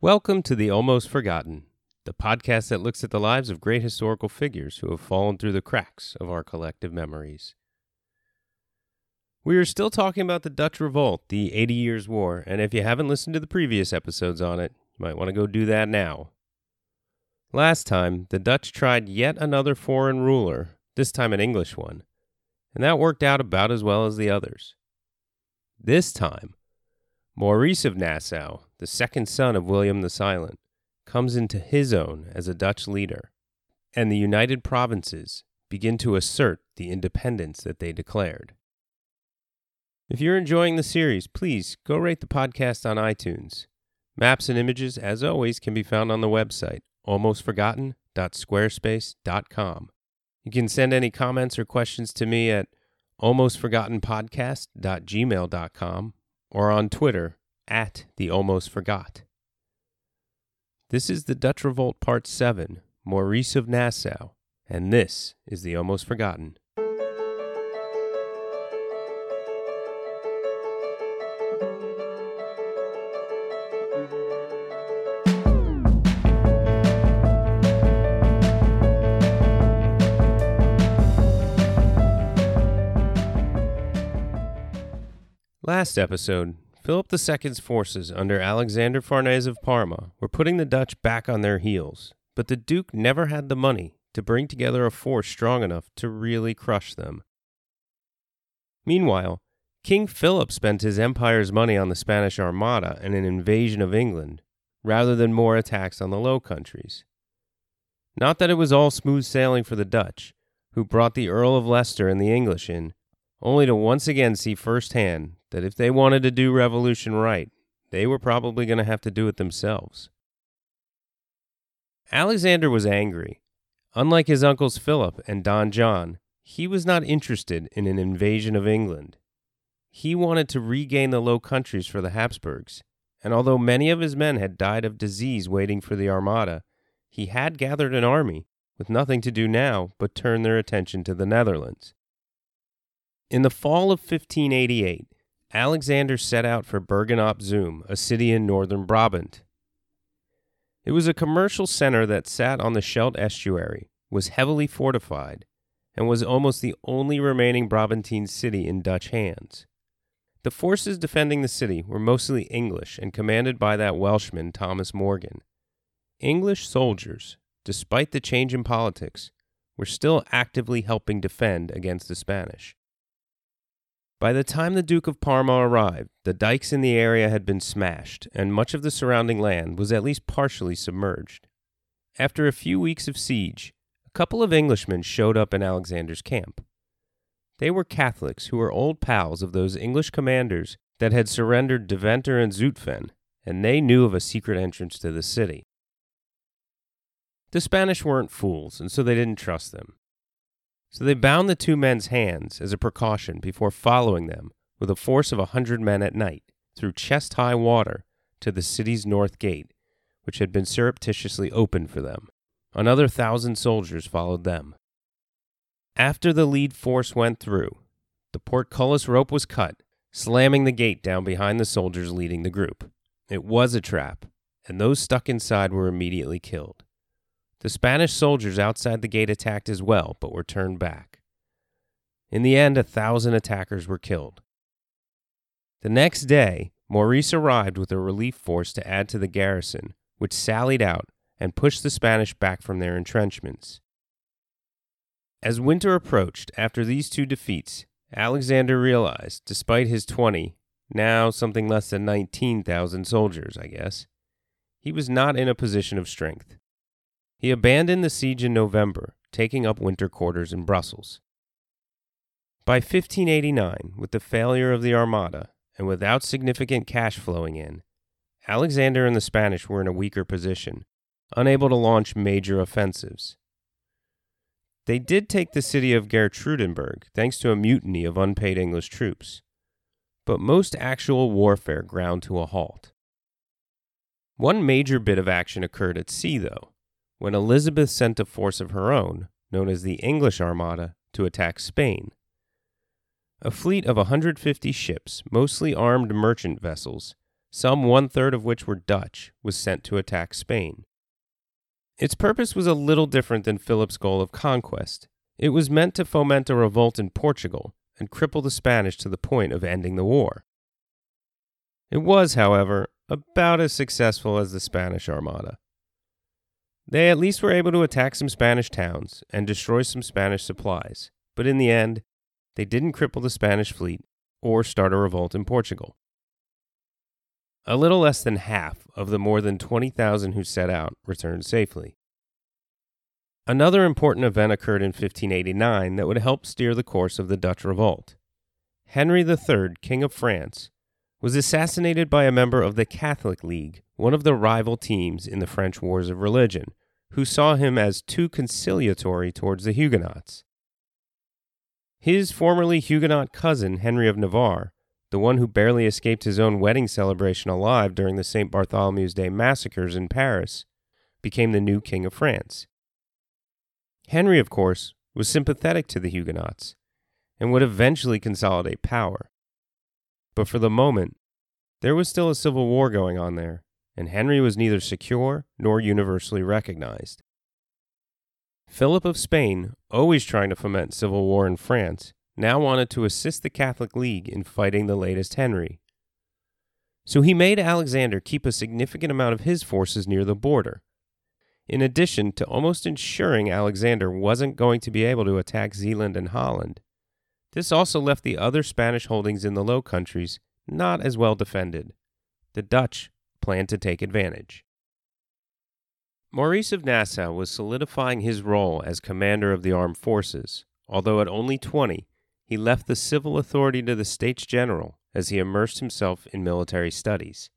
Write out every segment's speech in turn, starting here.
Welcome to The Almost Forgotten, the podcast that looks at the lives of great historical figures who have fallen through the cracks of our collective memories. We are still talking about the Dutch Revolt, the Eighty Years' War, and if you haven't listened to the previous episodes on it, you might want to go do that now. Last time, the Dutch tried yet another foreign ruler, this time an English one, and that worked out about as well as the others. This time, Maurice of Nassau, the second son of William the Silent, comes into his own as a Dutch leader, and the United Provinces begin to assert the independence that they declared. If you're enjoying the series, please go rate the podcast on iTunes. Maps and images, as always, can be found on the website, almostforgotten.squarespace.com. You can send any comments or questions to me at almostforgottenpodcast.gmail.com or on Twitter at the Almost Forgot. This is the Dutch Revolt Part 7, Maurice of Nassau, and this is the Almost Forgotten. Last episode, Philip II's forces under Alexander Farnese of Parma were putting the Dutch back on their heels, but the Duke never had the money to bring together a force strong enough to really crush them. Meanwhile, King Philip spent his empire's money on the Spanish Armada and an invasion of England, rather than more attacks on the Low Countries. Not that it was all smooth sailing for the Dutch, who brought the Earl of Leicester and the English in, only to once again see firsthand that if they wanted to do revolution right, they were probably going to have to do it themselves. Alexander was angry. Unlike his uncles Philip and Don John, he was not interested in an invasion of England. He wanted to regain the Low Countries for the Habsburgs, and although many of his men had died of disease waiting for the Armada, he had gathered an army with nothing to do now but turn their attention to the Netherlands. In the fall of 1588, Alexander set out for Bergen op Zoom, a city in northern Brabant. It was a commercial center that sat on the Scheldt estuary, was heavily fortified, and was almost the only remaining Brabantine city in Dutch hands. The forces defending the city were mostly English and commanded by that Welshman Thomas Morgan. English soldiers, despite the change in politics, were still actively helping defend against the Spanish. By the time the Duke of Parma arrived, the dikes in the area had been smashed, and much of the surrounding land was at least partially submerged. After a few weeks of siege, a couple of Englishmen showed up in Alexander's camp. They were Catholics who were old pals of those English commanders that had surrendered Deventer and Zutphen, and they knew of a secret entrance to the city. The Spanish weren't fools, and so they didn't trust them. So they bound the two men's hands as a precaution before following them with a force of a hundred men at night through chest high water to the city's north gate, which had been surreptitiously opened for them. Another thousand soldiers followed them. After the lead force went through, the portcullis rope was cut, slamming the gate down behind the soldiers leading the group. It was a trap, and those stuck inside were immediately killed. The Spanish soldiers outside the gate attacked as well, but were turned back. In the end, a thousand attackers were killed. The next day, Maurice arrived with a relief force to add to the garrison, which sallied out and pushed the Spanish back from their entrenchments. As winter approached after these two defeats, Alexander realized, despite his 20, now something less than 19,000 soldiers, I guess, he was not in a position of strength. He abandoned the siege in November, taking up winter quarters in Brussels. By 1589, with the failure of the Armada and without significant cash flowing in, Alexander and the Spanish were in a weaker position, unable to launch major offensives. They did take the city of Geertruidenberg thanks to a mutiny of unpaid English troops, but most actual warfare ground to a halt. One major bit of action occurred at sea, though, when Elizabeth sent a force of her own, known as the English Armada, to attack Spain. A fleet of 150 ships, mostly armed merchant vessels, some one third of which were Dutch, was sent to attack Spain. Its purpose was a little different than Philip's goal of conquest. It was meant to foment a revolt in Portugal and cripple the Spanish to the point of ending the war. It was, however, about as successful as the Spanish Armada. They at least were able to attack some Spanish towns and destroy some Spanish supplies, but in the end, they didn't cripple the Spanish fleet or start a revolt in Portugal. A little less than half of the more than 20,000 who set out returned safely. Another important event occurred in 1589 that would help steer the course of the Dutch revolt. Henry III, King of France, was assassinated by a member of the Catholic League, one of the rival teams in the French Wars of Religion, who saw him as too conciliatory towards the Huguenots. His formerly Huguenot cousin, Henry of Navarre, the one who barely escaped his own wedding celebration alive during the St. Bartholomew's Day massacres in Paris, became the new King of France. Henry, of course, was sympathetic to the Huguenots and would eventually consolidate power. But for the moment, there was still a civil war going on there, and Henry was neither secure nor universally recognized. Philip of Spain, always trying to foment civil war in France, now wanted to assist the Catholic League in fighting the latest Henry. So he made Alexander keep a significant amount of his forces near the border, in addition to almost ensuring Alexander wasn't going to be able to attack Zealand and Holland. This also left the other Spanish holdings in the Low Countries not as well defended. The Dutch planned to take advantage. Maurice of Nassau was solidifying his role as commander of the armed forces, although at only 20, he left the civil authority to the States General as he immersed himself in military studies.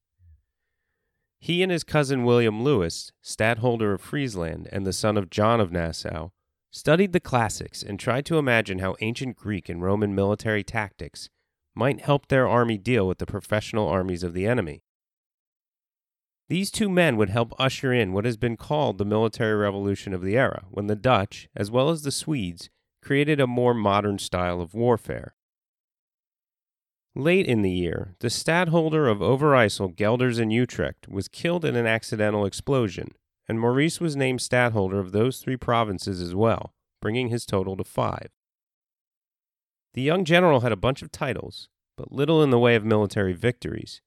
He and his cousin William Lewis, stadtholder of Friesland and the son of John of Nassau, studied the classics and tried to imagine how ancient Greek and Roman military tactics might help their army deal with the professional armies of the enemy. These two men would help usher in what has been called the military revolution of the era, when the Dutch, as well as the Swedes, created a more modern style of warfare. Late in the year, the stadtholder of Overijssel, Gelders, and Utrecht was killed in an accidental explosion, and Maurice was named stadtholder of those three provinces as well, bringing his total to five. The young general had a bunch of titles, but little in the way of military victories,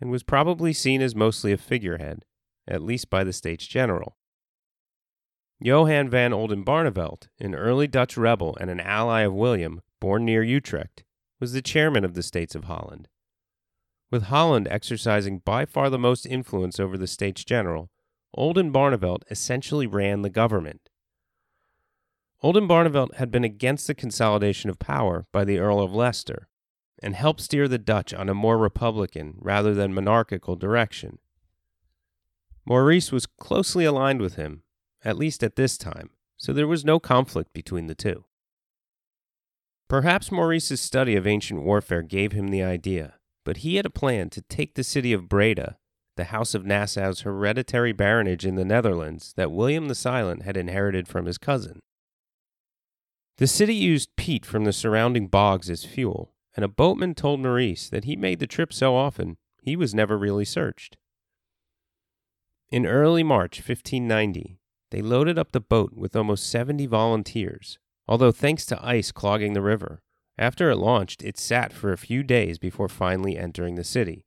and was probably seen as mostly a figurehead, at least by the States General. Johann van Oldenbarnevelt, an early Dutch rebel and an ally of William, born near Utrecht, was the chairman of the States of Holland. With Holland exercising by far the most influence over the States General, Oldenbarnevelt essentially ran the government. Oldenbarnevelt had been against the consolidation of power by the Earl of Leicester, and help steer the Dutch on a more republican rather than monarchical direction. Maurice was closely aligned with him, at least at this time, so there was no conflict between the two. Perhaps Maurice's study of ancient warfare gave him the idea, but he had a plan to take the city of Breda, the House of Nassau's hereditary baronage in the Netherlands that William the Silent had inherited from his cousin. The city used peat from the surrounding bogs as fuel, and a boatman told Maurice that he made the trip so often he was never really searched. In early March 1590, they loaded up the boat with almost 70 volunteers, although thanks to ice clogging the river, after it launched, it sat for a few days before finally entering the city.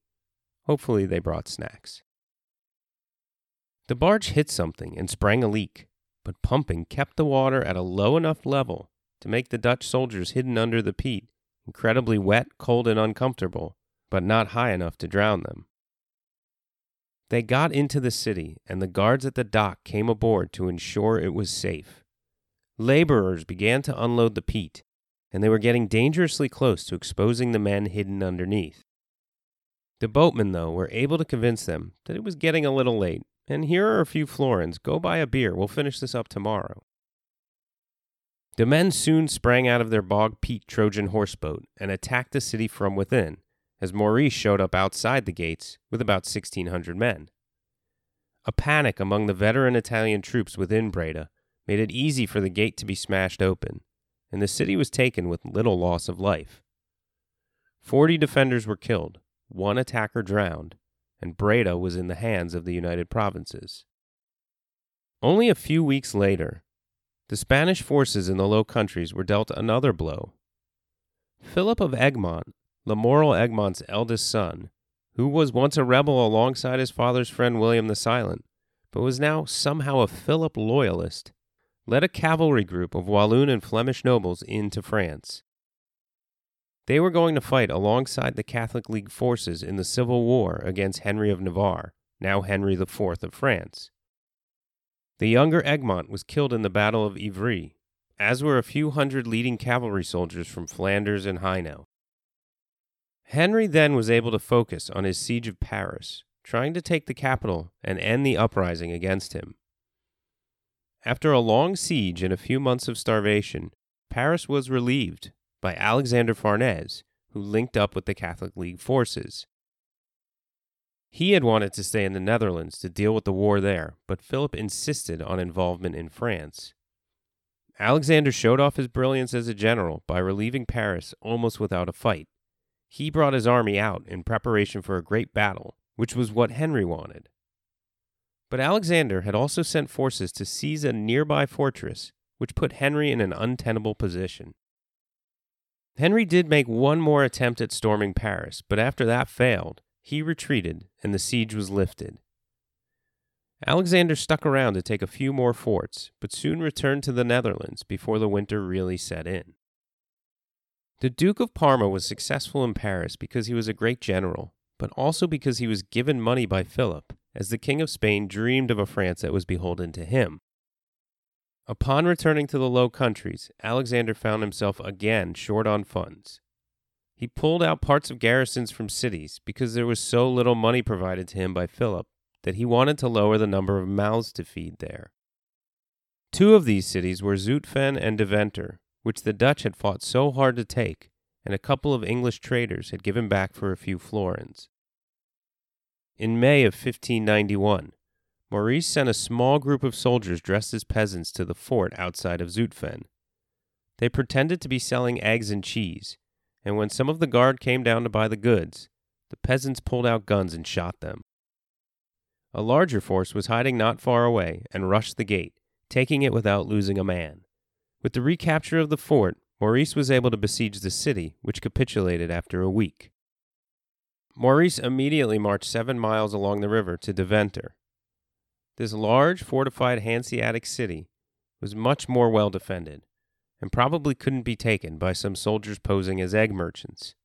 Hopefully, they brought snacks. The barge hit something and sprang a leak, but pumping kept the water at a low enough level to make the Dutch soldiers hidden under the peat incredibly wet, cold, and uncomfortable, but not high enough to drown them. They got into the city, and the guards at the dock came aboard to ensure it was safe. Laborers began to unload the peat, and they were getting dangerously close to exposing the men hidden underneath. The boatmen, though, were able to convince them that it was getting a little late, and here are a few florins. Go buy a beer. We'll finish this up tomorrow. The men soon sprang out of their bog peat Trojan horseboat and attacked the city from within, as Maurice showed up outside the gates with about 1,600 men. A panic among the veteran Italian troops within Breda made it easy for the gate to be smashed open, and the city was taken with little loss of life. Forty defenders were killed, one attacker drowned, and Breda was in the hands of the United Provinces. Only a few weeks later, the Spanish forces in the Low Countries were dealt another blow. Philip of Egmont, Lamoral Egmont's eldest son, who was once a rebel alongside his father's friend William the Silent, but was now somehow a Philip loyalist, led a cavalry group of Walloon and Flemish nobles into France. They were going to fight alongside the Catholic League forces in the civil war against Henry of Navarre, now Henry IV of France. The younger Egmont was killed in the Battle of Ivry, as were a few hundred leading cavalry soldiers from Flanders and Hainaut. Henry then was able to focus on his siege of Paris, trying to take the capital and end the uprising against him. After a long siege and a few months of starvation, Paris was relieved by Alexander Farnese, who linked up with the Catholic League forces. He had wanted to stay in the Netherlands to deal with the war there, but Philip insisted on involvement in France. Alexander showed off his brilliance as a general by relieving Paris almost without a fight. He brought his army out in preparation for a great battle, which was what Henry wanted. But Alexander had also sent forces to seize a nearby fortress, which put Henry in an untenable position. Henry did make one more attempt at storming Paris, but after that failed, he retreated and the siege was lifted. Alexander stuck around to take a few more forts, but soon returned to the Netherlands before the winter really set in. The Duke of Parma was successful in Paris because he was a great general, but also because he was given money by Philip, as the King of Spain dreamed of a France that was beholden to him. Upon returning to the Low Countries, Alexander found himself again short on funds. He pulled out parts of garrisons from cities because there was so little money provided to him by Philip that he wanted to lower the number of mouths to feed there. Two of these cities were Zutphen and Deventer, which the Dutch had fought so hard to take, and a couple of English traders had given back for a few florins. In May of 1591, Maurice sent a small group of soldiers dressed as peasants to the fort outside of Zutphen. They pretended to be selling eggs and cheese, and when some of the guard came down to buy the goods, the peasants pulled out guns and shot them. A larger force was hiding not far away and rushed the gate, taking it without losing a man. With the recapture of the fort, Maurice was able to besiege the city, which capitulated after a week. Maurice immediately marched seven miles along the river to Deventer, this large, fortified Hanseatic city was much more well defended, and probably couldn't be taken by some soldiers posing as egg merchants.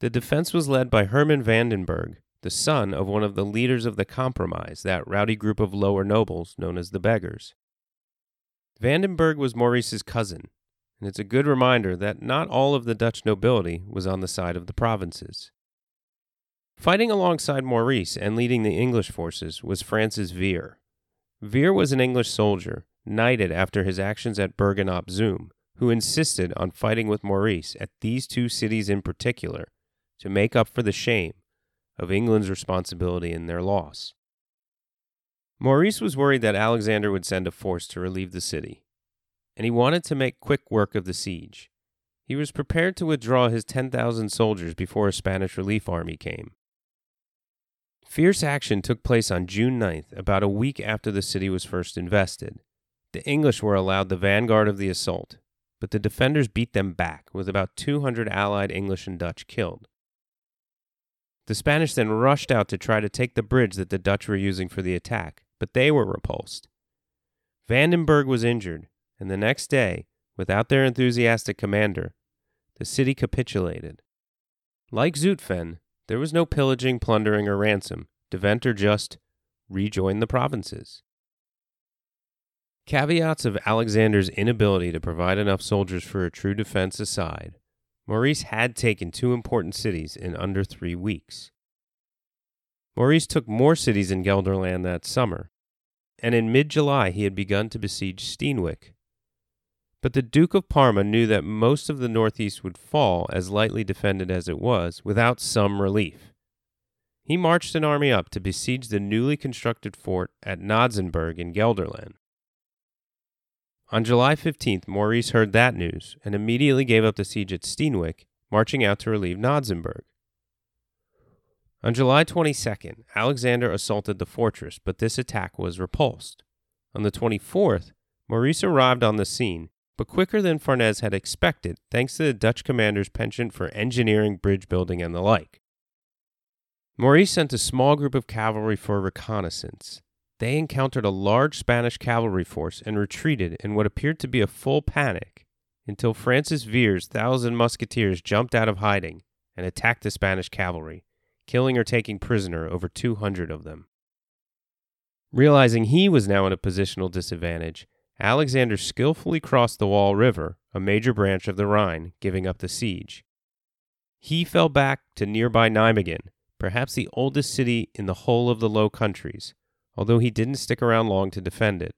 The defense was led by Herman Vandenberg, the son of one of the leaders of the Compromise, that rowdy group of lower nobles known as the Beggars. Vandenberg was Maurice's cousin, and it's a good reminder that not all of the Dutch nobility was on the side of the provinces. Fighting alongside Maurice and leading the English forces was Francis Vere. Vere was an English soldier, knighted after his actions at Bergen op Zoom, who insisted on fighting with Maurice at these two cities in particular to make up for the shame of England's responsibility in their loss. Maurice was worried that Alexander would send a force to relieve the city, and he wanted to make quick work of the siege. He was prepared to withdraw his 10,000 soldiers before a Spanish relief army came. Fierce action took place on June 9th, about a week after the city was first invested. The English were allowed the vanguard of the assault, but the defenders beat them back, with about 200 allied English and Dutch killed. The Spanish then rushed out to try to take the bridge that the Dutch were using for the attack, but they were repulsed. Vandenberg was injured, and the next day, without their enthusiastic commander, the city capitulated. Like Zutphen, there was no pillaging, plundering, or ransom. Deventer just rejoined the provinces. Caveats of Alexander's inability to provide enough soldiers for a true defense aside, Maurice had taken two important cities in under three weeks. Maurice took more cities in Gelderland that summer, and in mid July he had begun to besiege Steenwijk, but the Duke of Parma knew that most of the northeast would fall, as lightly defended as it was, without some relief. He marched an army up to besiege the newly constructed fort at Knodsenburg in Gelderland. On July 15th, Maurice heard that news and immediately gave up the siege at Steenwijk, marching out to relieve Knodsenburg. On July 22nd, Alexander assaulted the fortress, but this attack was repulsed. On the 24th, Maurice arrived on the scene, but quicker than Farnese had expected, thanks to the Dutch commander's penchant for engineering, bridge building, and the like. Maurice sent a small group of cavalry for reconnaissance. They encountered a large Spanish cavalry force and retreated in what appeared to be a full panic until Francis Vere's thousand musketeers jumped out of hiding and attacked the Spanish cavalry, killing or taking prisoner over 200 of them. Realizing he was now in a positional disadvantage, Alexander skillfully crossed the Waal River, a major branch of the Rhine, giving up the siege. He fell back to nearby Nijmegen, perhaps the oldest city in the whole of the Low Countries, although he didn't stick around long to defend it.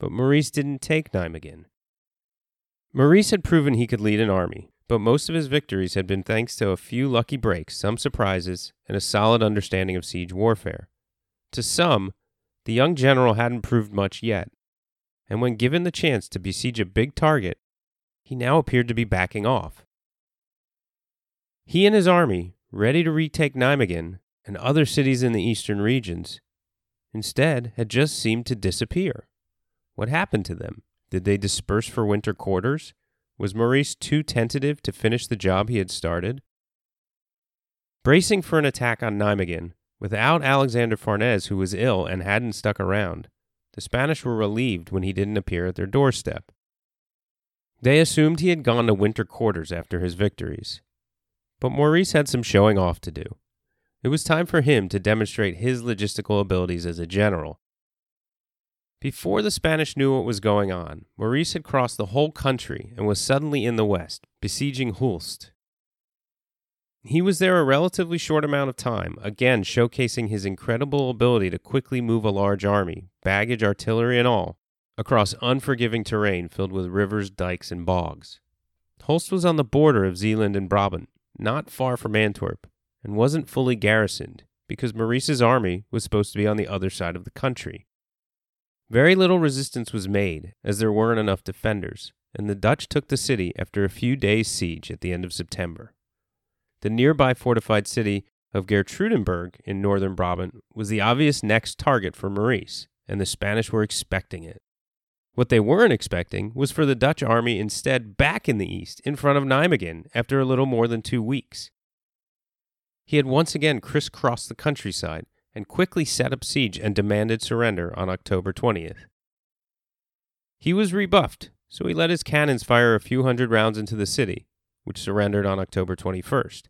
But Maurice didn't take Nijmegen. Maurice had proven he could lead an army, but most of his victories had been thanks to a few lucky breaks, some surprises, and a solid understanding of siege warfare. To some, the young general hadn't proved much yet, and when given the chance to besiege a big target, he now appeared to be backing off. He and his army, ready to retake Nijmegen and other cities in the eastern regions, instead had just seemed to disappear. What happened to them? Did they disperse for winter quarters? Was Maurice too tentative to finish the job he had started? Bracing for an attack on Nijmegen, without Alexander Farnese, who was ill and hadn't stuck around, the Spanish were relieved when he didn't appear at their doorstep. They assumed he had gone to winter quarters after his victories, but Maurice had some showing off to do. It was time for him to demonstrate his logistical abilities as a general. Before the Spanish knew what was going on, Maurice had crossed the whole country and was suddenly in the west, besieging Hulst. He was there a relatively short amount of time, again showcasing his incredible ability to quickly move a large army, baggage, artillery, and all, across unforgiving terrain filled with rivers, dikes, and bogs. Hulst was on the border of Zeeland and Brabant, not far from Antwerp, and wasn't fully garrisoned because Maurice's army was supposed to be on the other side of the country. Very little resistance was made, as there weren't enough defenders, and the Dutch took the city after a few days' siege at the end of September. The nearby fortified city of Geertruidenberg in northern Brabant was the obvious next target for Maurice, and the Spanish were expecting it. What they weren't expecting was for the Dutch army instead back in the east in front of Nijmegen after a little more than two weeks. He had once again crisscrossed the countryside and quickly set up siege and demanded surrender on October 20th. He was rebuffed, so he let his cannons fire a few hundred rounds into the city, which surrendered on October 21st.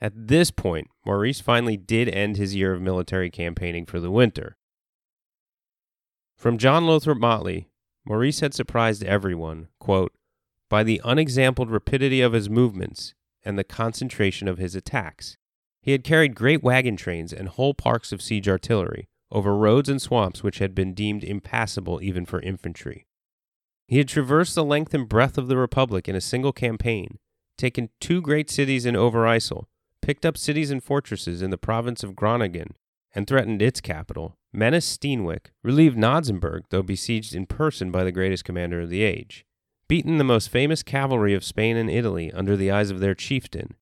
At this point, Maurice finally did end his year of military campaigning for the winter. From John Lothrop Motley, Maurice had surprised everyone, quote, by the unexampled rapidity of his movements and the concentration of his attacks. He had carried great wagon trains and whole parks of siege artillery over roads and swamps which had been deemed impassable even for infantry. He had traversed the length and breadth of the Republic in a single campaign, taken two great cities in Overyssel, picked up cities and fortresses in the province of Groningen, and threatened its capital, menaced Steenwijk, relieved Knodsenburg, though besieged in person by the greatest commander of the age, beaten the most famous cavalry of Spain and Italy under the eyes of their chieftain,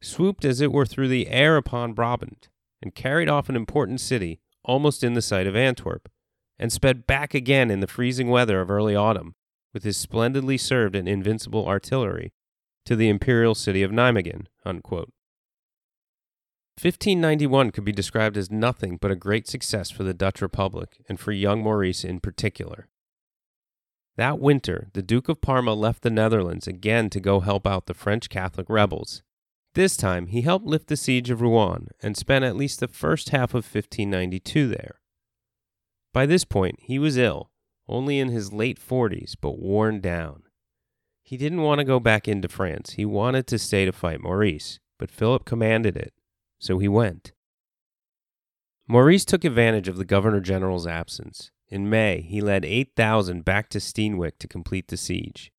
swooped as it were through the air upon Brabant, and carried off an important city almost in the sight of Antwerp, and sped back again in the freezing weather of early autumn, with his splendidly served and invincible artillery, to the imperial city of Nijmegen. Unquote. 1591 could be described as nothing but a great success for the Dutch Republic and for young Maurice in particular. That winter, the Duke of Parma left the Netherlands again to go help out the French Catholic rebels. This time, he helped lift the siege of Rouen and spent at least the first half of 1592 there. By this point, he was ill, only in his late 40s, but worn down. He didn't want to go back into France. He wanted to stay to fight Maurice, but Philip commanded it so he went. Maurice took advantage of the Governor General's absence. In May, he led 8,000 back to Steenwijk to complete the siege.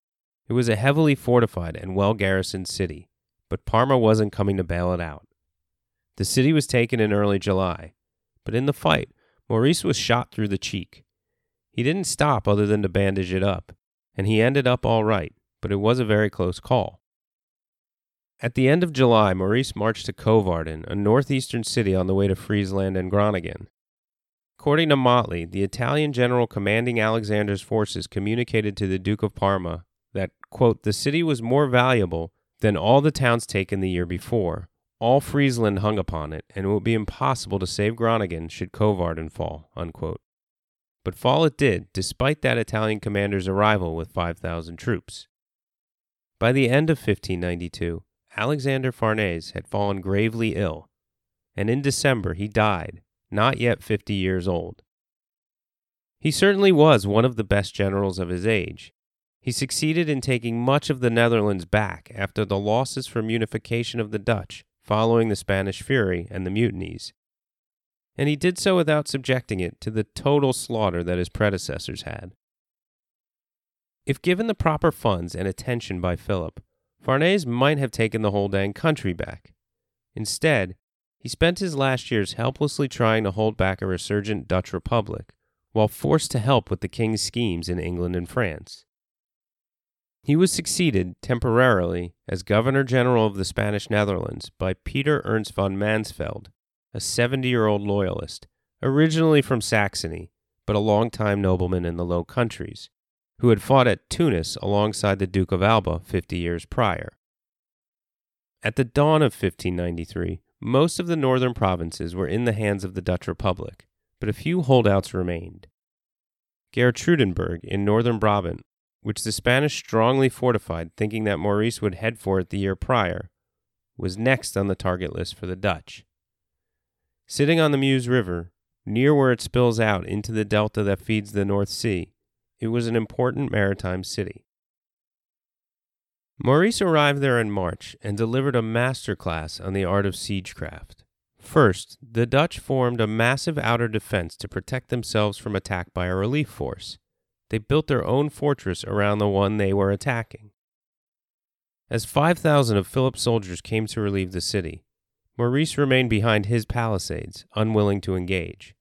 It was a heavily fortified and well garrisoned city, but Parma wasn't coming to bail it out. The city was taken in early July, but in the fight, Maurice was shot through the cheek. He didn't stop other than to bandage it up, and he ended up all right, but it was a very close call. At the end of July, Maurice marched to Coevorden, a northeastern city on the way to Friesland and Groningen. According to Motley, the Italian general commanding Alexander's forces communicated to the Duke of Parma that, quote, the city was more valuable than all the towns taken the year before. All Friesland hung upon it, and it would be impossible to save Groningen should Coevorden fall, unquote. But fall it did, despite that Italian commander's arrival with 5,000 troops. By the end of 1592, Alexander Farnese had fallen gravely ill, and in December he died, not yet 50 years old. He certainly was one of the best generals of his age, he succeeded in taking much of the Netherlands back after the losses from unification of the Dutch following the Spanish Fury and the mutinies. And he did so without subjecting it to the total slaughter that his predecessors had. If given the proper funds and attention by Philip, Farnese might have taken the whole dang country back. Instead, he spent his last years helplessly trying to hold back a resurgent Dutch republic, while forced to help with the king's schemes in England and France. He was succeeded temporarily as Governor General of the Spanish Netherlands by Peter Ernst von Mansfeld, a 70 year old loyalist, originally from Saxony, but a long-time nobleman in the Low Countries, who had fought at Tunis alongside the Duke of Alba 50 years prior. At the dawn of 1593, most of the northern provinces were in the hands of the Dutch Republic, but a few holdouts remained. Geertruidenberg in northern Brabant which the Spanish strongly fortified, thinking that Maurice would head for it the year prior, was next on the target list for the Dutch. Sitting on the Meuse River, near where it spills out into the delta that feeds the North Sea, it was an important maritime city. Maurice arrived there in March and delivered a master class on the art of siegecraft. First, the Dutch formed a massive outer defense to protect themselves from attack by a relief force they built their own fortress around the one they were attacking. As 5,000 of Philip's soldiers came to relieve the city, Maurice remained behind his palisades, unwilling to engage.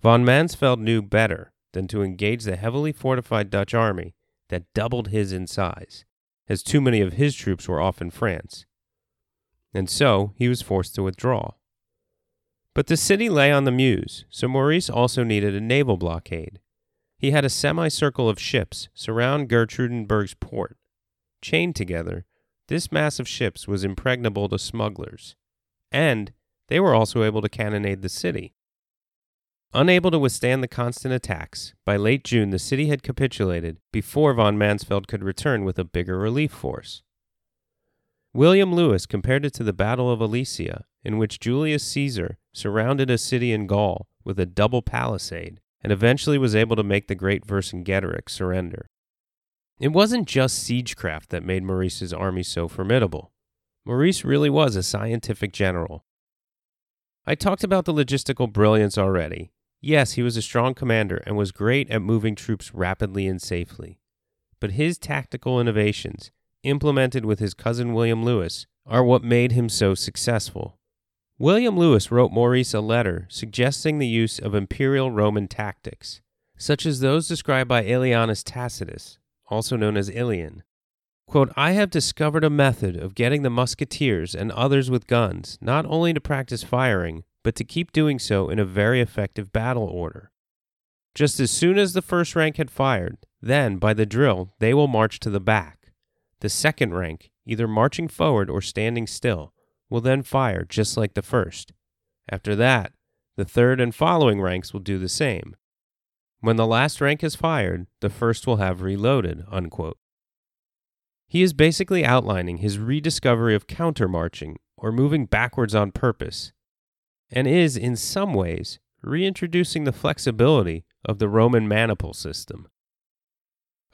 Von Mansfeld knew better than to engage the heavily fortified Dutch army that doubled his in size, as too many of his troops were off in France. And so he was forced to withdraw. But the city lay on the Meuse, so Maurice also needed a naval blockade. He had a semicircle of ships surround Geertruidenberg's port. Chained together, this mass of ships was impregnable to smugglers, and they were also able to cannonade the city. Unable to withstand the constant attacks, by late June the city had capitulated before von Mansfeld could return with a bigger relief force. William Lewis compared it to the Battle of Alesia, in which Julius Caesar surrounded a city in Gaul with a double palisade and eventually was able to make the great Vercingetorix surrender. It wasn't just siegecraft that made Maurice's army so formidable. Maurice really was a scientific general. I talked about the logistical brilliance already. Yes, he was a strong commander and was great at moving troops rapidly and safely. But his tactical innovations, implemented with his cousin William Lewis, are what made him so successful. William Lewis wrote Maurice a letter suggesting the use of imperial Roman tactics, such as those described by Aelianus Tacticus, also known as Aelian. Quote, I have discovered a method of getting the musketeers and others with guns not only to practice firing, but to keep doing so in a very effective battle order. Just as soon as the first rank had fired, then, by the drill, they will march to the back. The second rank, either marching forward or standing still, will then fire just like the first. After that, the third and following ranks will do the same. When the last rank is fired, the first will have reloaded. Unquote. He is basically outlining his rediscovery of countermarching, or moving backwards on purpose, and is, in some ways, reintroducing the flexibility of the Roman maniple system.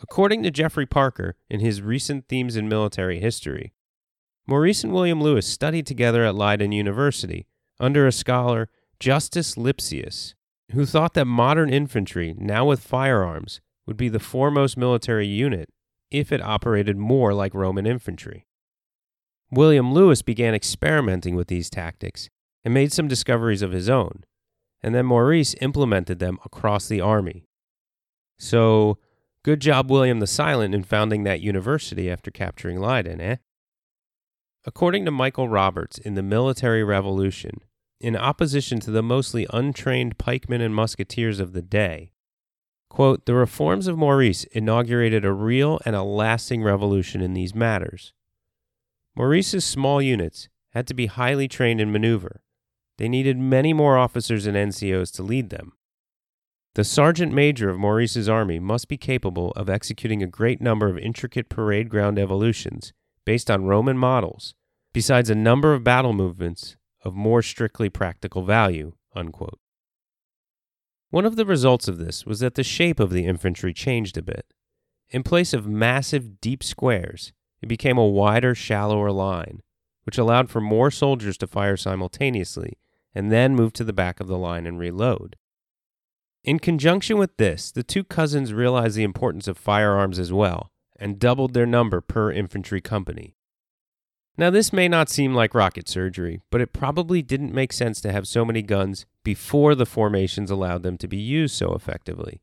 According to Geoffrey Parker in his recent Themes in Military History, Maurice and William Lewis studied together at Leiden University under a scholar, Justus Lipsius, who thought that modern infantry, now with firearms, would be the foremost military unit if it operated more like Roman infantry. William Lewis began experimenting with these tactics and made some discoveries of his own, and then Maurice implemented them across the army. So, good job, William the Silent, in founding that university after capturing Leiden, eh? According to Michael Roberts in The Military Revolution, in opposition to the mostly untrained pikemen and musketeers of the day, quote, the reforms of Maurice inaugurated a real and a lasting revolution in these matters. Maurice's small units had to be highly trained in maneuver. They needed many more officers and NCOs to lead them. The sergeant major of Maurice's army must be capable of executing a great number of intricate parade ground evolutions based on Roman models, besides a number of battle movements of more strictly practical value. Unquote. One of the results of this was that the shape of the infantry changed a bit. In place of massive, deep squares, it became a wider, shallower line, which allowed for more soldiers to fire simultaneously and then move to the back of the line and reload. In conjunction with this, the two cousins realized the importance of firearms as well and doubled their number per infantry company. Now, this may not seem like rocket surgery, but it probably didn't make sense to have so many guns before the formations allowed them to be used so effectively.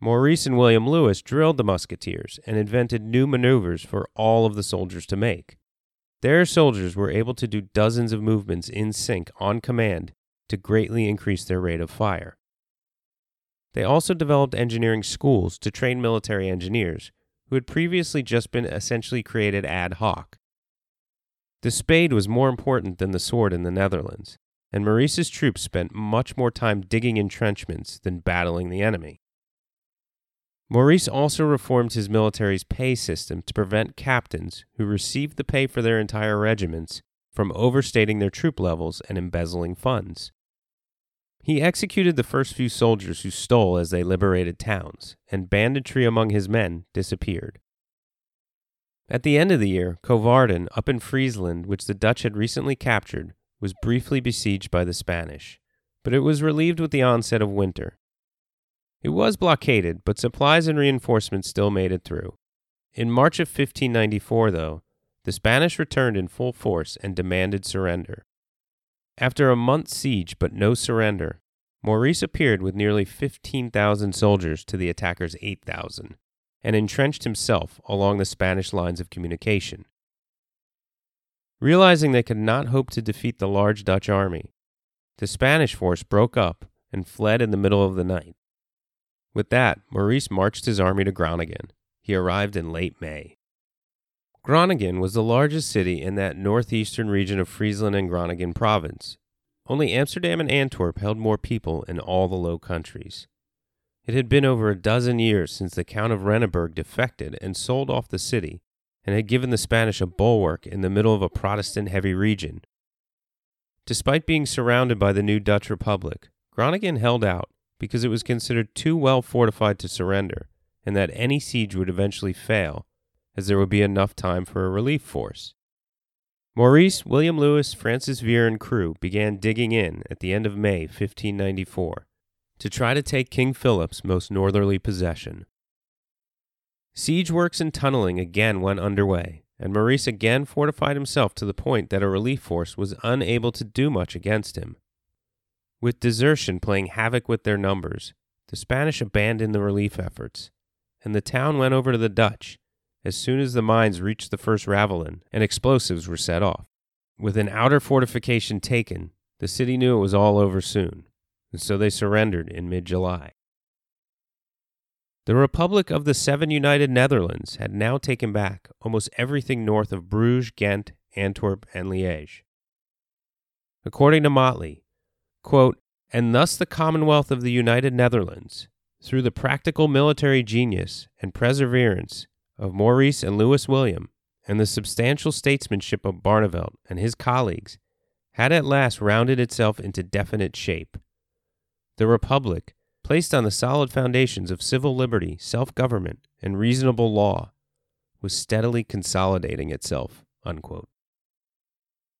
Maurice and William Lewis drilled the musketeers and invented new maneuvers for all of the soldiers to make. Their soldiers were able to do dozens of movements in sync on command to greatly increase their rate of fire. They also developed engineering schools to train military engineers who had previously just been essentially created ad hoc. The spade was more important than the sword in the Netherlands, and Maurice's troops spent much more time digging entrenchments than battling the enemy. Maurice also reformed his military's pay system to prevent captains who received the pay for their entire regiments from overstating their troop levels and embezzling funds. He executed the first few soldiers who stole as they liberated towns, and banditry among his men disappeared. At the end of the year, Coevorden, up in Friesland, which the Dutch had recently captured, was briefly besieged by the Spanish, but it was relieved with the onset of winter. It was blockaded, but supplies and reinforcements still made it through. In March of 1594, though, the Spanish returned in full force and demanded surrender. After a month's siege but no surrender, Maurice appeared with nearly 15,000 soldiers to the attackers' 8,000 and entrenched himself along the Spanish lines of communication. Realizing they could not hope to defeat the large Dutch army, the Spanish force broke up and fled in the middle of the night. With that, Maurice marched his army to Groningen. He arrived in late May. Groningen was the largest city in that northeastern region of Friesland and Groningen province. Only Amsterdam and Antwerp held more people in all the Low Countries. It had been over a dozen years since the Count of Rennenberg defected and sold off the city, and had given the Spanish a bulwark in the middle of a Protestant heavy region. Despite being surrounded by the new Dutch Republic, Groningen held out because it was considered too well fortified to surrender, and that any siege would eventually fail as there would be enough time for a relief force. Maurice, William Lewis, Francis Vere, and crew began digging in at the end of May 1594 to try to take King Philip's most northerly possession. Siege works and tunneling again went underway, and Maurice again fortified himself to the point that a relief force was unable to do much against him. With desertion playing havoc with their numbers, the Spanish abandoned the relief efforts, and the town went over to the Dutch, as soon as the mines reached the first ravelin and explosives were set off. With an outer fortification taken, the city knew it was all over soon, and so they surrendered in mid July. The Republic of the Seven United Netherlands had now taken back almost everything north of Bruges, Ghent, Antwerp, and Liège. According to Motley, quote, and thus the Commonwealth of the United Netherlands, through the practical military genius and perseverance of Maurice and Lewis William, and the substantial statesmanship of Barneveld and his colleagues, had at last rounded itself into definite shape. The Republic, placed on the solid foundations of civil liberty, self government, and reasonable law, was steadily consolidating itself. Unquote.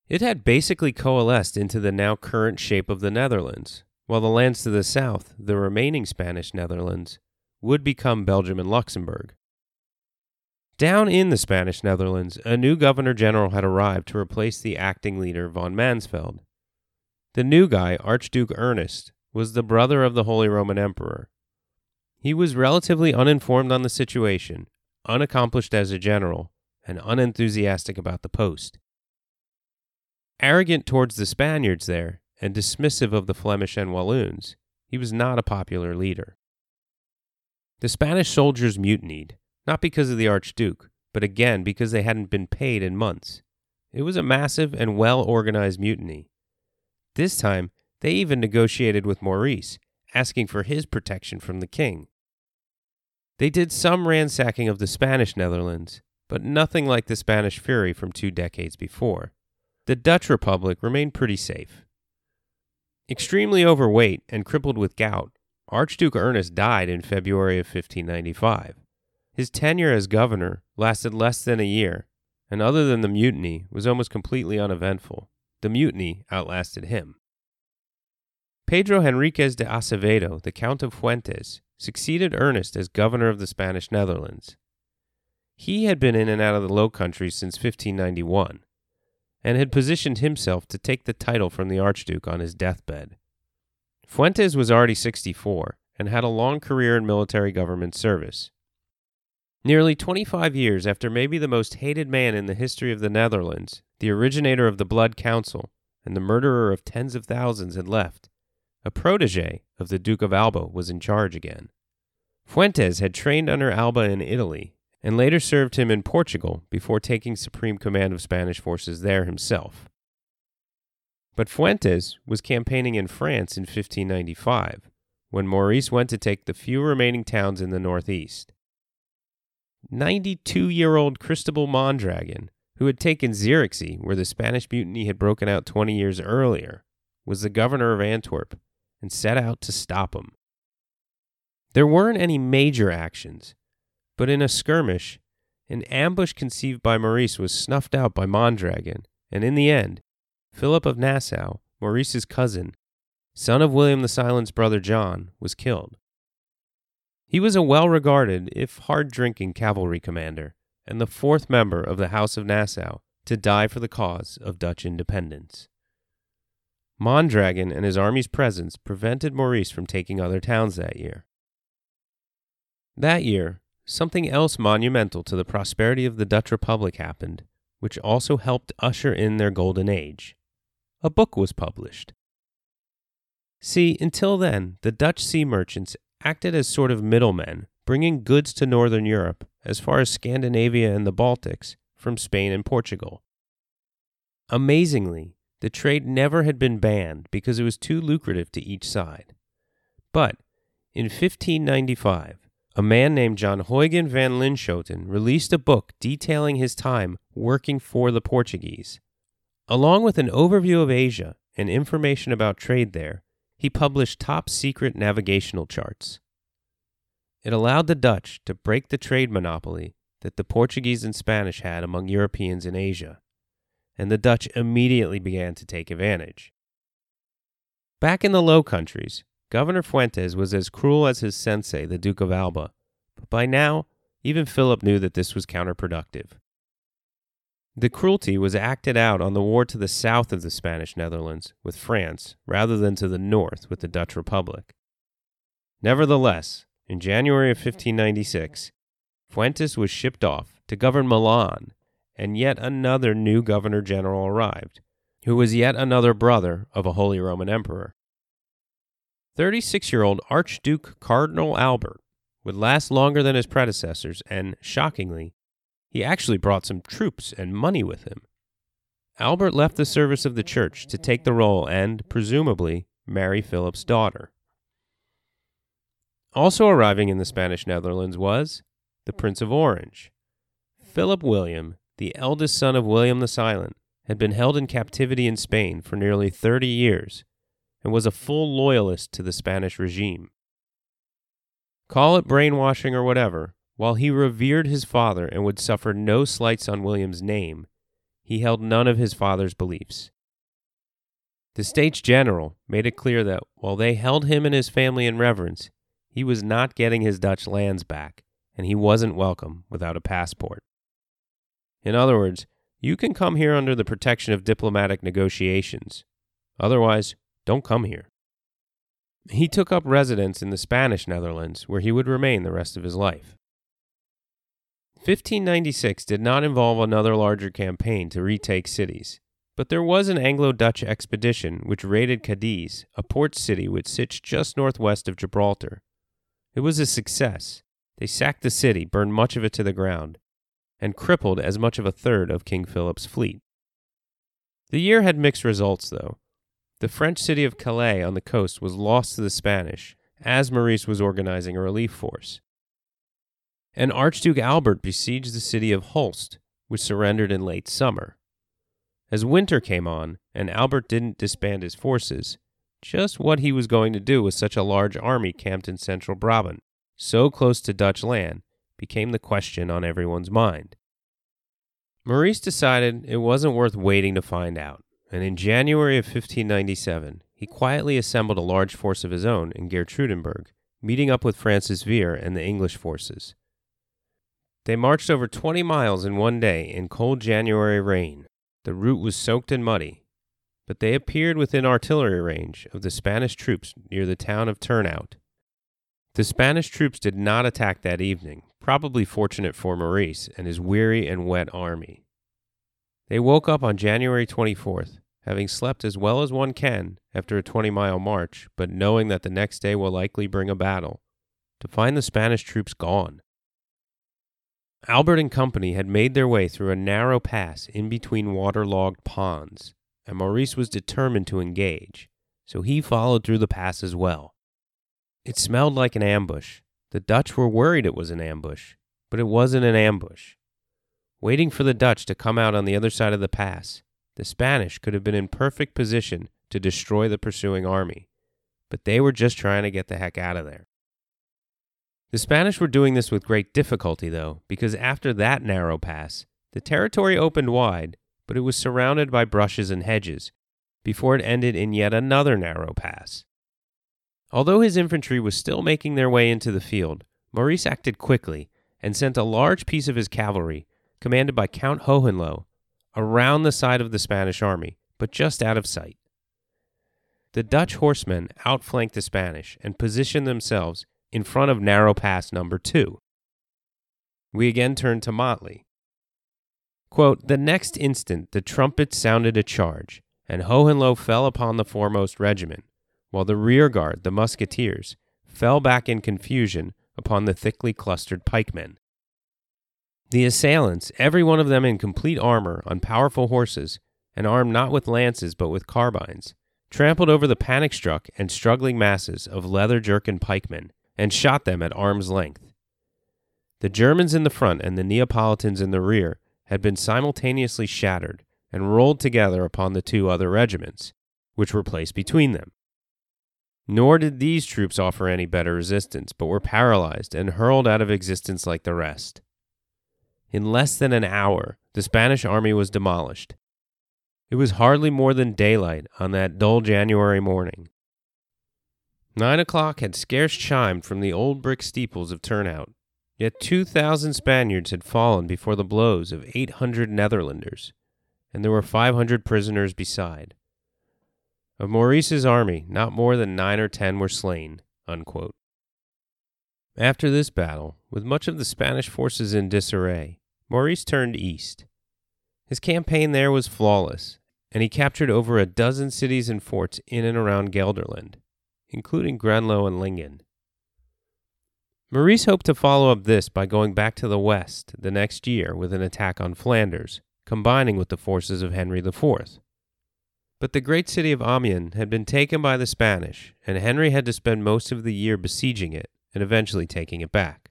It had basically coalesced into the now current shape of the Netherlands, while the lands to the south, the remaining Spanish Netherlands, would become Belgium and Luxembourg. Down in the Spanish Netherlands, a new governor general had arrived to replace the acting leader von Mansfeld. The new guy, Archduke Ernest, was the brother of the Holy Roman Emperor. He was relatively uninformed on the situation, unaccomplished as a general, and unenthusiastic about the post. Arrogant towards the Spaniards there and dismissive of the Flemish and Walloons, he was not a popular leader. The Spanish soldiers mutinied, not because of the Archduke, but again because they hadn't been paid in months. It was a massive and well organized mutiny. This time, they even negotiated with Maurice, asking for his protection from the king. They did some ransacking of the Spanish Netherlands, but nothing like the Spanish Fury from two decades before. The Dutch Republic remained pretty safe. Extremely overweight and crippled with gout, Archduke Ernest died in February of 1595. His tenure as governor lasted less than a year, and other than the mutiny, was almost completely uneventful. The mutiny outlasted him. Pedro Henriquez de Acevedo, the Count of Fuentes, succeeded Ernest as governor of the Spanish Netherlands. He had been in and out of the Low Countries since 1591, and had positioned himself to take the title from the Archduke on his deathbed. Fuentes was already 64 and had a long career in military government service. Nearly 25 years after maybe the most hated man in the history of the Netherlands, the originator of the Blood Council, and the murderer of tens of thousands had left, a protege of the Duke of Alba was in charge again. Fuentes had trained under Alba in Italy and later served him in Portugal before taking supreme command of Spanish forces there himself. But Fuentes was campaigning in France in 1595 when Maurice went to take the few remaining towns in the northeast. 92 year old Cristobal Mondragon, who had taken Zierikzee, where the Spanish mutiny had broken out 20 years earlier, was the governor of Antwerp and set out to stop him. There weren't any major actions, but in a skirmish, an ambush conceived by Maurice was snuffed out by Mondragon, and in the end, Philip of Nassau, Maurice's cousin, son of William the Silent's brother John, was killed. He was a well regarded, if hard drinking, cavalry commander, and the fourth member of the House of Nassau to die for the cause of Dutch independence. Mondragon and his army's presence prevented Maurice from taking other towns that year. That year, something else monumental to the prosperity of the Dutch Republic happened, which also helped usher in their golden age. A book was published. See, until then, the Dutch sea merchants acted as sort of middlemen, bringing goods to northern Europe, as far as Scandinavia and the Baltics, from Spain and Portugal. Amazingly, the trade never had been banned because it was too lucrative to each side. But in 1595, a man named John Huygen van Linschoten released a book detailing his time working for the Portuguese. Along with an overview of Asia and information about trade there, he published top secret navigational charts. It allowed the Dutch to break the trade monopoly that the Portuguese and Spanish had among Europeans in Asia and the Dutch immediately began to take advantage. Back in the Low Countries, Governor Fuentes was as cruel as his sensei, the Duke of Alba, but by now, even Philip knew that this was counterproductive. The cruelty was acted out on the war to the south of the Spanish Netherlands with France rather than to the north with the Dutch Republic. Nevertheless, in January of 1596, Fuentes was shipped off to govern Milan and yet another new governor general arrived, who was yet another brother of a Holy Roman Emperor. 36 year old Archduke Cardinal Albert would last longer than his predecessors, and, shockingly, he actually brought some troops and money with him. Albert left the service of the church to take the role and, presumably, marry Philip's daughter. Also arriving in the Spanish Netherlands was the Prince of Orange. Philip William the eldest son of William the Silent, had been held in captivity in Spain for nearly 30 years and was a full loyalist to the Spanish regime. Call it brainwashing or whatever, while he revered his father and would suffer no slights on William's name, he held none of his father's beliefs. The States General made it clear that while they held him and his family in reverence, he was not getting his Dutch lands back, and he wasn't welcome without a passport. In other words, you can come here under the protection of diplomatic negotiations. Otherwise, don't come here. He took up residence in the Spanish Netherlands, where he would remain the rest of his life. 1596 did not involve another larger campaign to retake cities, but there was an Anglo Dutch expedition which raided Cadiz, a port city which sits just northwest of Gibraltar. It was a success. They sacked the city, burned much of it to the ground, and crippled as much of a third of King Philip's fleet. The year had mixed results, though. The French city of Calais on the coast was lost to the Spanish, as Maurice was organizing a relief force. And Archduke Albert besieged the city of Hulst, which surrendered in late summer. As winter came on, and Albert didn't disband his forces, just what he was going to do with such a large army camped in central Brabant, so close to Dutch land, became the question on everyone's mind. Maurice decided it wasn't worth waiting to find out, and in January of 1597, he quietly assembled a large force of his own in Geertruidenberg, meeting up with Francis Vere and the English forces. They marched over 20 miles in one day in cold January rain. The route was soaked and muddy, but they appeared within artillery range of the Spanish troops near the town of Turnhout. The Spanish troops did not attack that evening, probably fortunate for Maurice and his weary and wet army. They woke up on January 24th, having slept as well as one can after a 20 mile march, but knowing that the next day will likely bring a battle, to find the Spanish troops gone. Albert and company had made their way through a narrow pass in between waterlogged ponds, and Maurice was determined to engage, so he followed through the pass as well. It smelled like an ambush, the Dutch were worried it was an ambush, but it wasn't an ambush. Waiting for the Dutch to come out on the other side of the pass, the Spanish could have been in perfect position to destroy the pursuing army, but they were just trying to get the heck out of there. The Spanish were doing this with great difficulty, though, because after that narrow pass, the territory opened wide, but it was surrounded by brushes and hedges before it ended in yet another narrow pass. Although his infantry was still making their way into the field, Maurice acted quickly and sent a large piece of his cavalry, commanded by Count Hohenlohe, around the side of the Spanish army, but just out of sight. The Dutch horsemen outflanked the Spanish and positioned themselves in front of narrow pass number two. We again turn to Motley. Quote, the next instant the trumpet sounded a charge, and Hohenlohe fell upon the foremost regiment, while the rear guard, the musketeers, fell back in confusion upon the thickly clustered pikemen. The assailants, every one of them in complete armor on powerful horses, and armed not with lances but with carbines, trampled over the panic struck and struggling masses of leather jerkin pikemen and shot them at arm's length. The Germans in the front and the Neapolitans in the rear had been simultaneously shattered and rolled together upon the two other regiments, which were placed between them. Nor did these troops offer any better resistance, but were paralyzed and hurled out of existence like the rest. In less than an hour, the Spanish army was demolished. It was hardly more than daylight on that dull January morning. Nine o'clock had scarce chimed from the old brick steeples of Turnhout, yet two thousand Spaniards had fallen before the blows of eight hundred Netherlanders, and there were five hundred prisoners beside. Of Maurice's army, not more than nine or ten were slain. Unquote. After this battle, with much of the Spanish forces in disarray, Maurice turned east. His campaign there was flawless, and he captured over a dozen cities and forts in and around Gelderland, including Groenlo and Lingen. Maurice hoped to follow up this by going back to the west the next year with an attack on Flanders, combining with the forces of Henry IV. But the great city of Amiens had been taken by the Spanish, and Henry had to spend most of the year besieging it and eventually taking it back.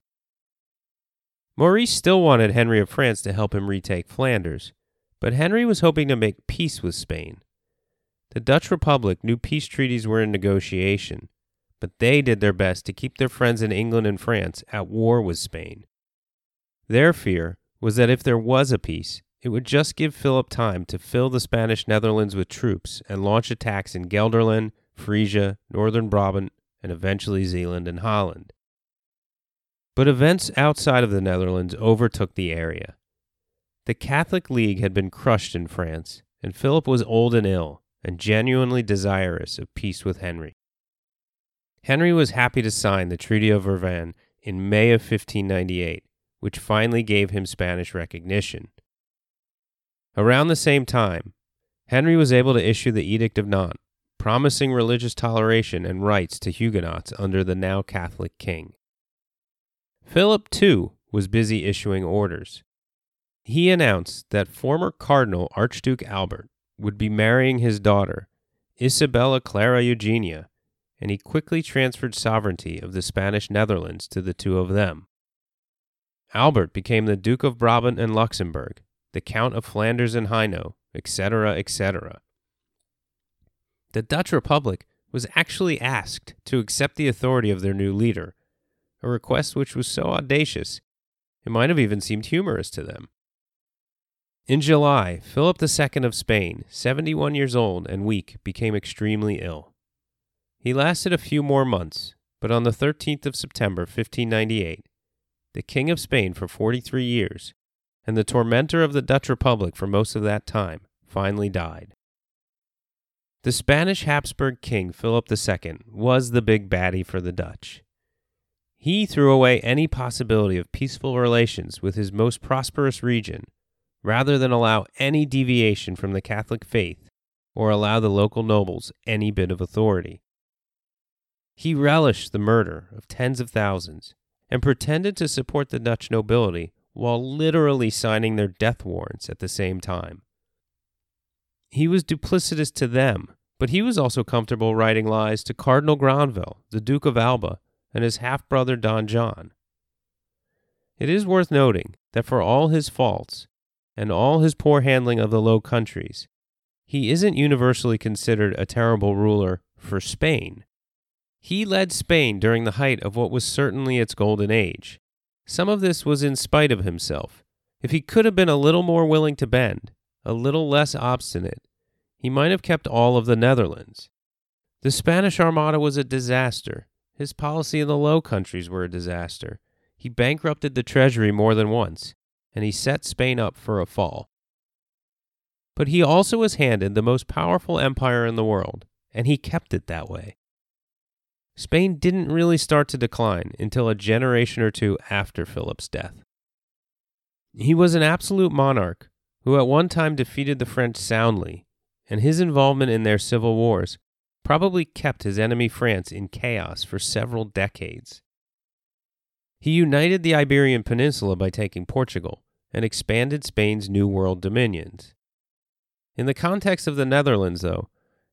Maurice still wanted Henry of France to help him retake Flanders, but Henry was hoping to make peace with Spain. The Dutch Republic knew peace treaties were in negotiation, but they did their best to keep their friends in England and France at war with Spain. Their fear was that if there was a peace, it would just give Philip time to fill the Spanish Netherlands with troops and launch attacks in Gelderland, Frisia, northern Brabant, and eventually Zeeland and Holland. But events outside of the Netherlands overtook the area. The Catholic League had been crushed in France, and Philip was old and ill, and genuinely desirous of peace with Henry. Henry was happy to sign the Treaty of Vervins in May of 1598, which finally gave him Spanish recognition. Around the same time, Henry was able to issue the Edict of Nantes, promising religious toleration and rights to Huguenots under the now Catholic king. Philip, too, was busy issuing orders. He announced that former Cardinal Archduke Albert would be marrying his daughter, Isabella Clara Eugenia, and he quickly transferred sovereignty of the Spanish Netherlands to the two of them. Albert became the Duke of Brabant and Luxembourg, the Count of Flanders and Hainaut, etc., etc. The Dutch Republic was actually asked to accept the authority of their new leader, a request which was so audacious it might have even seemed humorous to them. In July, Philip II of Spain, 71 years old and weak, became extremely ill. He lasted a few more months, but on the 13th of September, 1598, the King of Spain for 43 years, and the tormentor of the Dutch Republic for most of that time, finally died. The Spanish Habsburg king Philip II was the big baddie for the Dutch. He threw away any possibility of peaceful relations with his most prosperous region rather than allow any deviation from the Catholic faith or allow the local nobles any bit of authority. He relished the murder of tens of thousands and pretended to support the Dutch nobility while literally signing their death warrants at the same time. He was duplicitous to them, but he was also comfortable writing lies to Cardinal Granvelle, the Duke of Alba, and his half brother Don John. It is worth noting that for all his faults and all his poor handling of the Low Countries, he isn't universally considered a terrible ruler for Spain. He led Spain during the height of what was certainly its golden age. Some of this was in spite of himself. If he could have been a little more willing to bend, a little less obstinate, he might have kept all of the Netherlands. The Spanish Armada was a disaster. His policy in the Low Countries were a disaster. He bankrupted the treasury more than once, and he set Spain up for a fall. But he also was handed the most powerful empire in the world, and he kept it that way. Spain didn't really start to decline until a generation or two after Philip's death. He was an absolute monarch who at one time defeated the French soundly, and his involvement in their civil wars probably kept his enemy France in chaos for several decades. He united the Iberian Peninsula by taking Portugal and expanded Spain's New World dominions. In the context of the Netherlands, though,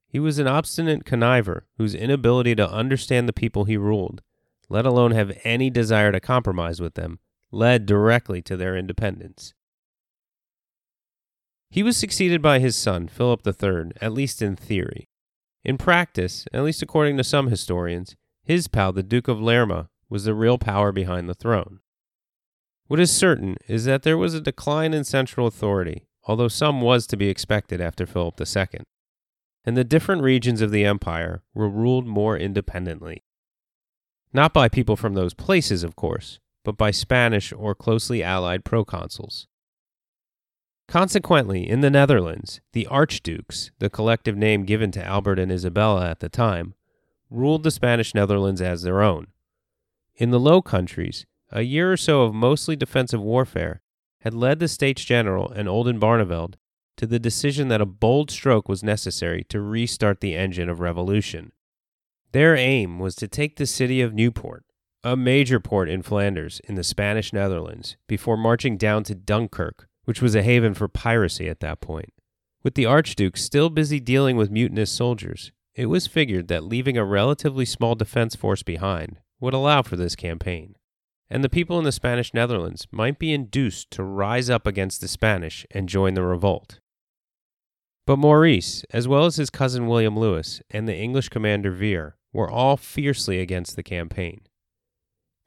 he was an obstinate conniver whose inability to understand the people he ruled, let alone have any desire to compromise with them, led directly to their independence. He was succeeded by his son, Philip III, at least in theory. In practice, at least according to some historians, his pal, the Duke of Lerma, was the real power behind the throne. What is certain is that there was a decline in central authority, although some was to be expected after Philip II and the different regions of the empire were ruled more independently. Not by people from those places, of course, but by Spanish or closely allied proconsuls. Consequently, in the Netherlands, the archdukes, the collective name given to Albert and Isabella at the time, ruled the Spanish Netherlands as their own. In the Low Countries, a year or so of mostly defensive warfare had led the States General and Oldenbarnevelt to the decision that a bold stroke was necessary to restart the engine of revolution. Their aim was to take the city of Nieuport, a major port in Flanders in the Spanish Netherlands, before marching down to Dunkirk, which was a haven for piracy at that point. With the Archduke still busy dealing with mutinous soldiers, it was figured that leaving a relatively small defense force behind would allow for this campaign, and the people in the Spanish Netherlands might be induced to rise up against the Spanish and join the revolt. But Maurice, as well as his cousin William Lewis and the English commander Vere, were all fiercely against the campaign.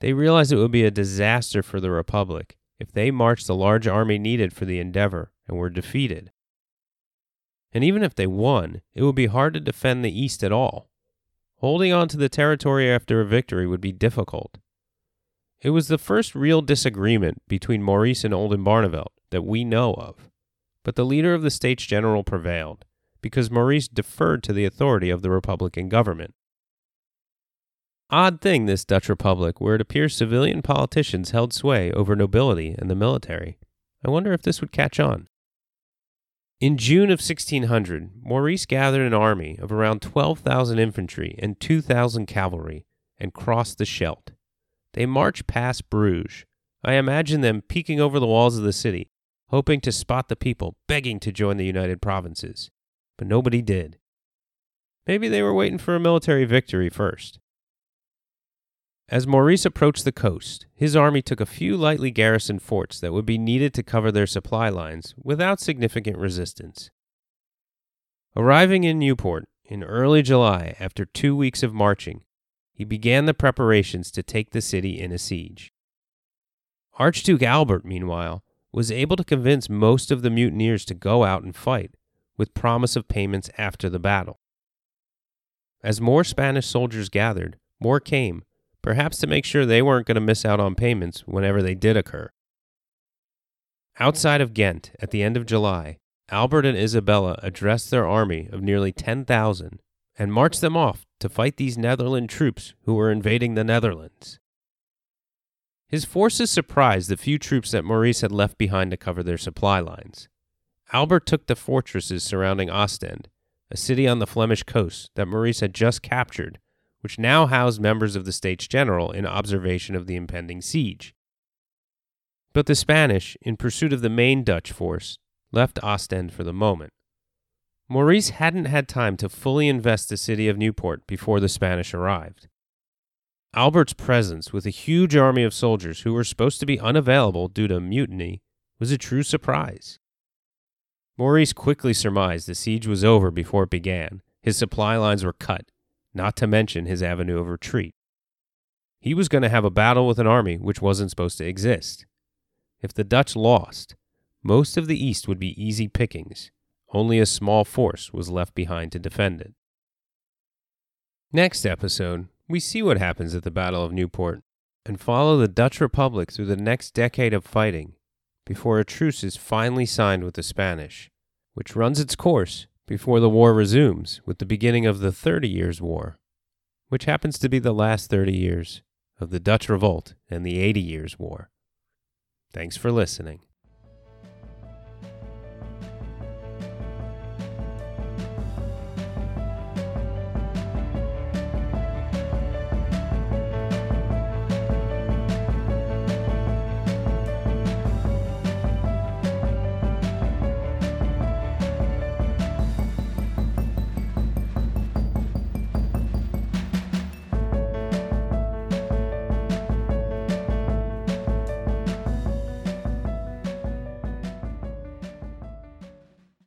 They realized it would be a disaster for the Republic if they marched the large army needed for the endeavor and were defeated. And even if they won, it would be hard to defend the East at all. Holding on to the territory after a victory would be difficult. It was the first real disagreement between Maurice and Oldenbarnevelt that we know of. But the leader of the States General prevailed, because Maurice deferred to the authority of the Republican government. Odd thing, this Dutch Republic, where it appears civilian politicians held sway over nobility and the military. I wonder if this would catch on. In June of 1600, Maurice gathered an army of around 12,000 infantry and 2,000 cavalry and crossed the Scheldt. They marched past Bruges. I imagine them peeking over the walls of the city, hoping to spot the people begging to join the United Provinces. But nobody did. Maybe they were waiting for a military victory first. As Maurice approached the coast, his army took a few lightly garrisoned forts that would be needed to cover their supply lines without significant resistance. Arriving in Nieuport in early July after two weeks of marching, he began the preparations to take the city in a siege. Archduke Albert, meanwhile, was able to convince most of the mutineers to go out and fight, with promise of payments after the battle. As more Spanish soldiers gathered, more came, perhaps to make sure they weren't going to miss out on payments whenever they did occur. Outside of Ghent, at the end of July, Albert and Isabella addressed their army of nearly 10,000 and marched them off to fight these Netherland troops who were invading the Netherlands. His forces surprised the few troops that Maurice had left behind to cover their supply lines. Albert took the fortresses surrounding Ostend, a city on the Flemish coast that Maurice had just captured, which now housed members of the States General in observation of the impending siege. But the Spanish, in pursuit of the main Dutch force, left Ostend for the moment. Maurice hadn't had time to fully invest the city of Nieuport before the Spanish arrived. Albert's presence with a huge army of soldiers who were supposed to be unavailable due to mutiny was a true surprise. Maurice quickly surmised the siege was over before it began. His supply lines were cut, not to mention his avenue of retreat. He was going to have a battle with an army which wasn't supposed to exist. If the Dutch lost, most of the East would be easy pickings, only a small force was left behind to defend it. Next episode, we see what happens at the Battle of Nieuport and follow the Dutch Republic through the next decade of fighting before a truce is finally signed with the Spanish, which runs its course before the war resumes with the beginning of the Thirty Years' War, which happens to be the last 30 years of the Dutch Revolt and the Eighty Years' War. Thanks for listening.